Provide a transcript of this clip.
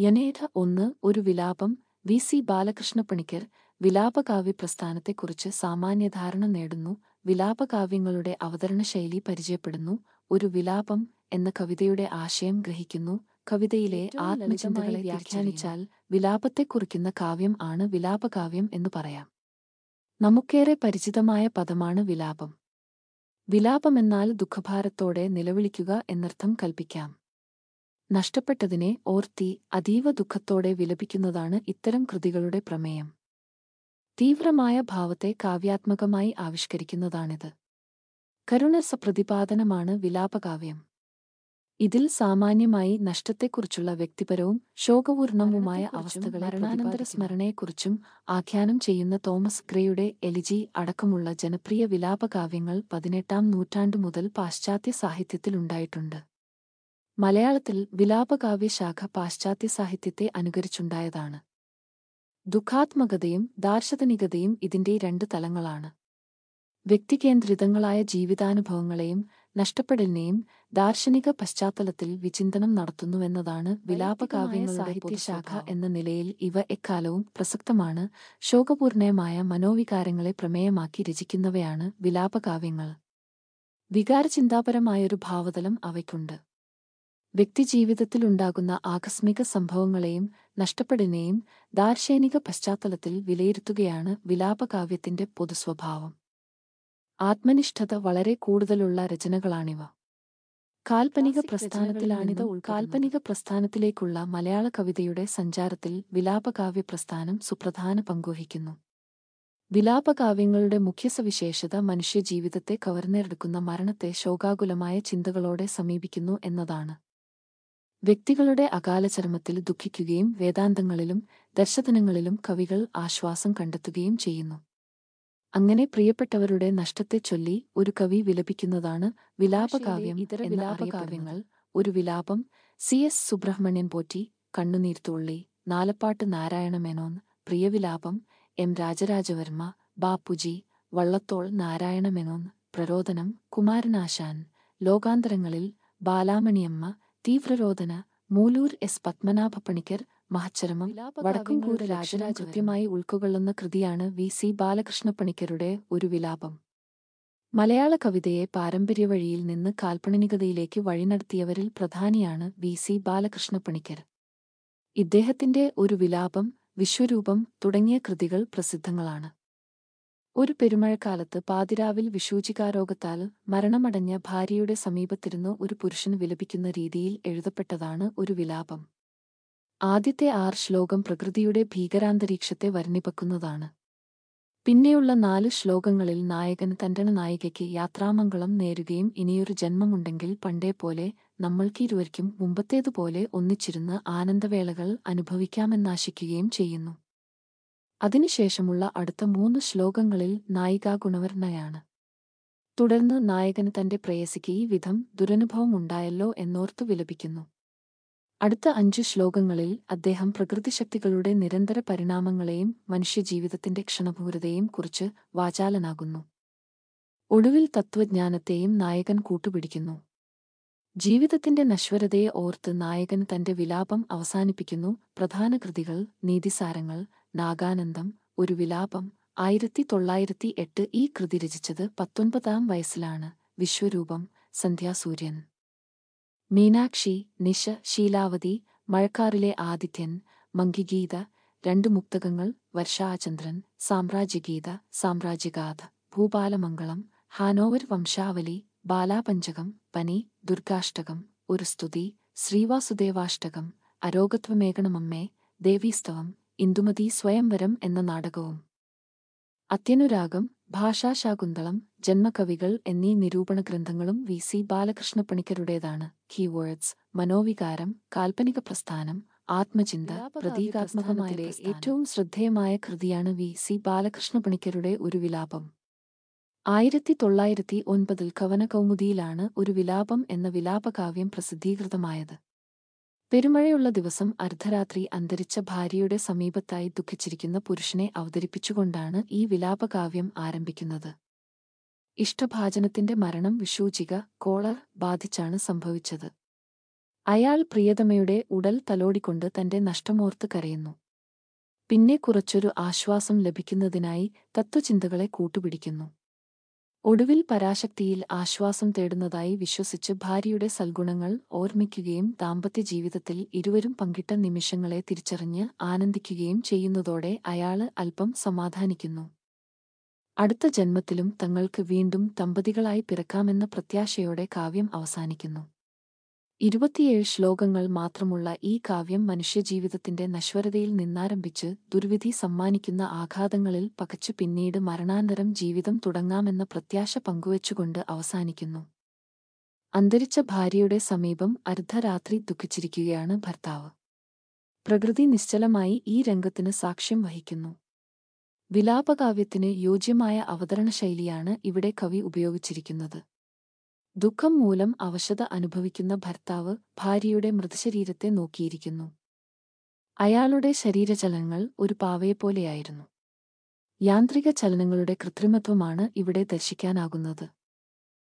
യനേഠ ഒന്ന് ഒരു വിലാപം വി സി ബാലകൃഷ്ണപ്പണിക്കർ വിലാപകാവ്യ പ്രസ്ഥാനത്തെക്കുറിച്ച് സാമാന്യധാരണ നേടുന്നു വിലാപകാവ്യങ്ങളുടെ അവതരണ ശൈലി പരിചയപ്പെടുന്നു ഒരു വിലാപം എന്ന കവിതയുടെ ആശയം ഗ്രഹിക്കുന്നു കവിതയിലെ ആത്മചിന്തകളെ വ്യാഖ്യാനിച്ചാൽ വിലാപത്തെ കുറിക്കുന്ന കാവ്യം ആണ് വിലാപകാവ്യം എന്ന് പറയാം. നമുക്കേറെ പരിചിതമായ പദമാണ് വിലാപം. വിലാപമെന്നാൽ ദുഃഖഭാരത്തോടെ നിലവിളിക്കുക എന്നർത്ഥം കൽപ്പിക്കാം. നഷ്ടപ്പെട്ടതിനെ ഓർത്തി അതീവ ദുഃഖത്തോടെ വിലപിക്കുന്നതാണ് ഇത്തരം കൃതികളുടെ പ്രമേയം. തീവ്രമായ ഭാവത്തെ കാവ്യാത്മകമായി ആവിഷ്കരിക്കുന്നതാണിത്. കരുണസപ്രതിപാദനമാണ് വിലാപകാവ്യം. ഇതിൽ സാമാന്യമായി നഷ്ടത്തെക്കുറിച്ചുള്ള വ്യക്തിപരവും ശോകപൂർണവുമായ അവസ്ഥകളെ മരണാനന്തര മരണാനന്തര സ്മരണയെക്കുറിച്ചും ആഖ്യാനം ചെയ്യുന്ന തോമസ് ഗ്രേയുടെ എലിജി അടക്കമുള്ള ജനപ്രിയ വിലാപകാവ്യങ്ങൾ പതിനെട്ടാം നൂറ്റാണ്ടു മുതൽ പാശ്ചാത്യ സാഹിത്യത്തിലുണ്ടായിട്ടുണ്ട് മലയാളത്തിൽ വിലാപകാവ്യശാഖ പാശ്ചാത്യ സാഹിത്യത്തെ അനുകരിച്ചുണ്ടായതാണ്. ദുഃഖാത്മകതയും ദാർശനികതയും ഇതിന്റെ രണ്ട് തലങ്ങളാണ്. വ്യക്തികേന്ദ്രിതങ്ങളായ ജീവിതാനുഭവങ്ങളെയും നഷ്ടപ്പെടലിനെയും ദാർശനിക പശ്ചാത്തലത്തിൽ വിചിന്തനം നടത്തുന്നുവെന്നതാണ് വിലാപകാവ്യ സാഹിത്യശാഖ എന്ന നിലയിൽ ഇവ എക്കാലവും പ്രസക്തമാണ്. ശോകപൂർണയമായ മനോവികാരങ്ങളെ പ്രമേയമാക്കി രചിക്കുന്നവയാണ് വിലാപകാവ്യങ്ങൾ. വികാരചിന്താപരമായൊരു ഭാവതലം അവയ്ക്കുണ്ട്. വ്യക്തിജീവിതത്തിലുണ്ടാകുന്ന ആകസ്മിക സംഭവങ്ങളെയും നഷ്ടപ്പെടലിനെയും ദാർശനിക പശ്ചാത്തലത്തിൽ വിലയിരുത്തുകയാണ് വിലാപകാവ്യത്തിന്റെ പൊതുസ്വഭാവം. ആത്മനിഷ്ഠത വളരെ കൂടുതലുള്ള രചനകളാണിവ. കാൽപ്പനിക പ്രസ്ഥാനത്തിലാണിത് കാൽപ്പനിക പ്രസ്ഥാനത്തിലേക്കുള്ള മലയാള കവിതയുടെ സഞ്ചാരത്തിൽ വിലാപകാവ്യ പ്രസ്ഥാനം സുപ്രധാന പങ്കുവഹിക്കുന്നു. വിലാപകാവ്യങ്ങളുടെ മുഖ്യ സവിശേഷത മനുഷ്യജീവിതത്തെ കവർന്നെടുക്കുന്ന മരണത്തെ ശോകാകുലമായ ചിന്തകളോടെ സമീപിക്കുന്നു എന്നതാണ്. വ്യക്തികളുടെ അകാലചരമത്തിൽ ദുഃഖിക്കുകയും വേദാന്തങ്ങളിലും ദർശനങ്ങളിലും കവികൾ ആശ്വാസം കണ്ടെത്തുകയും ചെയ്യുന്നു അങ്ങനെ പ്രിയപ്പെട്ടവരുടെ നഷ്ടത്തെ ചൊല്ലി ഒരു കവി വിലപിക്കുന്നതാണ് വിലാപകാവ്യം ഇതര വിലാപകാവ്യങ്ങൾ. ഒരു വിലാപം C S Subramanian Potti Kannuneerthulli Nalappat Narayana Menon Priyavilapam M Rajarajavarma Bapuji Vallathol Narayana Menon Prarodanam Kumaranasan ലോകാന്തരങ്ങളിൽ Balamaniamma തീവ്രരോദന മൂലൂർ എസ് പത്മനാഭ പണിക്കർ മഹച്ചരമം വടക്കുംകൂർ കൃത്യമായി ഉൾക്കൊള്ളുന്ന കൃതിയാണ് വി സി ബാലകൃഷ്ണ പണിക്കരുടെ ഒരു വിലാപം. മലയാള കവിതയെ പാരമ്പര്യ വഴിയിൽ നിന്ന് കാൽപ്പനികതയിലേക്ക് വഴിനടത്തിയവരിൽ പ്രധാനിയാണ് വി സി ബാലകൃഷ്ണ പണിക്കർ. ഇദ്ദേഹത്തിന്റെ ഒരു വിലാപം വിശ്വരൂപം തുടങ്ങിയ കൃതികൾ പ്രസിദ്ധങ്ങളാണ്. ഒരു പെരുമഴക്കാലത്ത് പാതിരാവിൽ വിഷൂചികാരോഗത്താൽ മരണമടഞ്ഞ ഭാര്യയുടെ സമീപത്തിരുന്ന് ഒരു പുരുഷൻ വിലപിക്കുന്ന രീതിയിൽ എഴുതപ്പെട്ടതാണ് ഒരു വിലാപം. ആദ്യത്തെ ആറ് ശ്ലോകം പ്രകൃതിയുടെ ഭീകരാന്തരീക്ഷത്തെ വർണിപ്പക്കുന്നതാണ്. പിന്നെയുള്ള നാല് ശ്ലോകങ്ങളിൽ നായകൻ തന്റെ നായികയ്ക്ക് യാത്രാമംഗളം നേരുകയും ഇനിയൊരു ജന്മമുണ്ടെങ്കിൽ പണ്ടേ പോലെ നമ്മൾക്കിരുവർക്കും മുമ്പത്തേതുപോലെ ഒന്നിച്ചിരുന്ന് ആനന്ദവേളകൾ അനുഭവിക്കാമെന്നാശിക്കുകയും ചെയ്യുന്നു. അതിനുശേഷമുള്ള അടുത്ത മൂന്ന് ശ്ലോകങ്ങളിൽ നായിക ഗുണവർണയാണ്. തുടർന്ന് നായകന് തന്റെ പ്രേയസിക്ക് ഈ വിധം ദുരനുഭവം ഉണ്ടായല്ലോ എന്നോർത്തു വിലപിക്കുന്നു. അടുത്ത അഞ്ചു ശ്ലോകങ്ങളിൽ അദ്ദേഹം പ്രകൃതിശക്തികളുടെ നിരന്തര പരിണാമങ്ങളെയും മനുഷ്യജീവിതത്തിന്റെ ക്ഷണഭൂരതയും കുറിച്ച് വാചാലനാകുന്നു. ഒടുവിൽ തത്വജ്ഞാനത്തെയും നായകൻ കൂട്ടുപിടിക്കുന്നു. ജീവിതത്തിന്റെ നശ്വരതയെ ഓർത്ത് നായകൻ തന്റെ വിലാപം അവസാനിപ്പിക്കുന്നു. പ്രധാന കൃതികൾ നീതിസാരങ്ങൾ നാഗാനന്ദം ഒരു വിലാപം. ആയിരത്തി തൊള്ളായിരത്തി എട്ട് ഈ കൃതി രചിച്ചത് പത്തൊൻപതാം വയസ്സിലാണ്. വിശ്വരൂപം സന്ധ്യാസൂര്യൻ. മീനാക്ഷി നിശ ശീലാവതി മഴക്കാറിലെ ആദിത്യൻ മങ്കിഗീത രണ്ട് മുക്തകങ്ങൾ വർഷാചന്ദ്രൻ സാമ്രാജ്യഗീത സാമ്രാജ്യഗാഥ ഭൂപാലമംഗളം ഹാനോവർ വംശാവലി ബാലാപഞ്ചകം പനി ദുർഗാഷ്ടകം ഒരു സ്തുതി ശ്രീവാസുദേവാഷ്ടകം അരോഗത്വമേകണമമ്മേ ദേവീസ്തവം ഇന്ദുമതി സ്വയംവരം എന്ന നാടകവും. അത്യനുരാഗം ഭാഷാശാകുന്തളം ജന്മകവികൾ എന്നീ നിരൂപണ ഗ്രന്ഥങ്ങളും വി സി ബാലകൃഷ്ണപ്പണിക്കരുടേതാണ്. കീവേഡ്സ് മനോവികാരം കാൽപ്പനിക പ്രസ്ഥാനം ആത്മചിന്ത പ്രതീകാത്മകമായ ഏറ്റവും ശ്രദ്ധേയമായ കൃതിയാണ് വി സി ബാലകൃഷ്ണ പണിക്കരുടെ ഒരു വിലാപം. ആയിരത്തി തൊള്ളായിരത്തി ഒൻപതിൽ കവനകൗമുദിയിലാണ് ഒരു വിലാപം എന്ന വിലാപകാവ്യം പ്രസിദ്ധീകൃതമായത്. പെരുമഴയുള്ള ദിവസം അർദ്ധരാത്രി അന്തരിച്ച ഭാര്യയുടെ സമീപത്തായി ദുഃഖിച്ചിരിക്കുന്ന പുരുഷനെ അവതരിപ്പിച്ചുകൊണ്ടാണ് ഈ വിലാപകാവ്യം ആരംഭിക്കുന്നത്. ഇഷ്ടഭാജനത്തിന്റെ മരണം വിഷൂചിക കോളർ ബാധിച്ചാണ് സംഭവിച്ചത്. അയാൾ പ്രിയതമയുടെ ഉടൽ തലോടിക്കൊണ്ട് തന്റെ നഷ്ടമോർത്ത് കരയുന്നു. പിന്നെ കുറച്ചൊരു ആശ്വാസം ലഭിക്കുന്നതിനായി തത്വചിന്തകളെ കൂട്ടുപിടിക്കുന്നു. ഒടുവിൽ പരാശക്തിയിൽ ആശ്വാസം തേടുന്നതായി വിശ്വസിച്ച് ഭാര്യയുടെ സൽഗുണങ്ങൾ ഓർമ്മിക്കുകയും ദാമ്പത്യ ജീവിതത്തിൽ ഇരുവരും പങ്കിട്ട നിമിഷങ്ങളെ തിരിച്ചറിഞ്ഞ് ആനന്ദിക്കുകയും ചെയ്യുന്നതോടെ അയാൾ അല്പം സമാധാനിക്കുന്നു. അടുത്ത ജന്മത്തിലും തങ്ങൾക്ക് വീണ്ടും ദമ്പതികളായി പിറക്കാമെന്ന പ്രത്യാശയോടെ കാവ്യം അവസാനിക്കുന്നു. ഇരുപത്തിയേഴ് ശ്ലോകങ്ങൾ മാത്രമുള്ള ഈ കാവ്യം മനുഷ്യജീവിതത്തിന്റെ നശ്വരതയിൽ നിന്നാരംഭിച്ച് ദുർവിധി സമ്മാനിക്കുന്ന ആഘാതങ്ങളിൽ പകച്ചു പിന്നീട് മരണാന്തരം ജീവിതം തുടങ്ങാമെന്ന പ്രത്യാശ പങ്കുവച്ചുകൊണ്ട് അവസാനിക്കുന്നു. അന്തരിച്ച ഭാര്യയുടെ സമീപം അർദ്ധരാത്രി ദുഃഖിച്ചിരിക്കുകയാണ് ഭർത്താവ്. പ്രകൃതി നിശ്ചലമായി ഈ രംഗത്തിന് സാക്ഷ്യം വഹിക്കുന്നു. വിലാപകാവ്യത്തിന് യോജ്യമായ അവതരണ ശൈലിയാണ് ഇവിടെ കവി ഉപയോഗിച്ചിരിക്കുന്നത്. ദുഃഖം മൂലം അവശത അനുഭവിക്കുന്ന ഭർത്താവ് ഭാര്യയുടെ മൃതശരീരത്തെ നോക്കിയിരിക്കുന്നു. അയാളുടെ ശരീരചലനങ്ങൾ ഒരു പാവയെപ്പോലെയായിരുന്നു. യാന്ത്രിക ചലനങ്ങളുടെ കൃത്രിമത്വമാണ് ഇവിടെ ദർശിക്കാനാകുന്നത്.